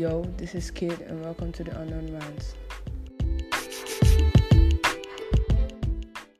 Yo, this is Kid, and welcome to the Unknown Rounds.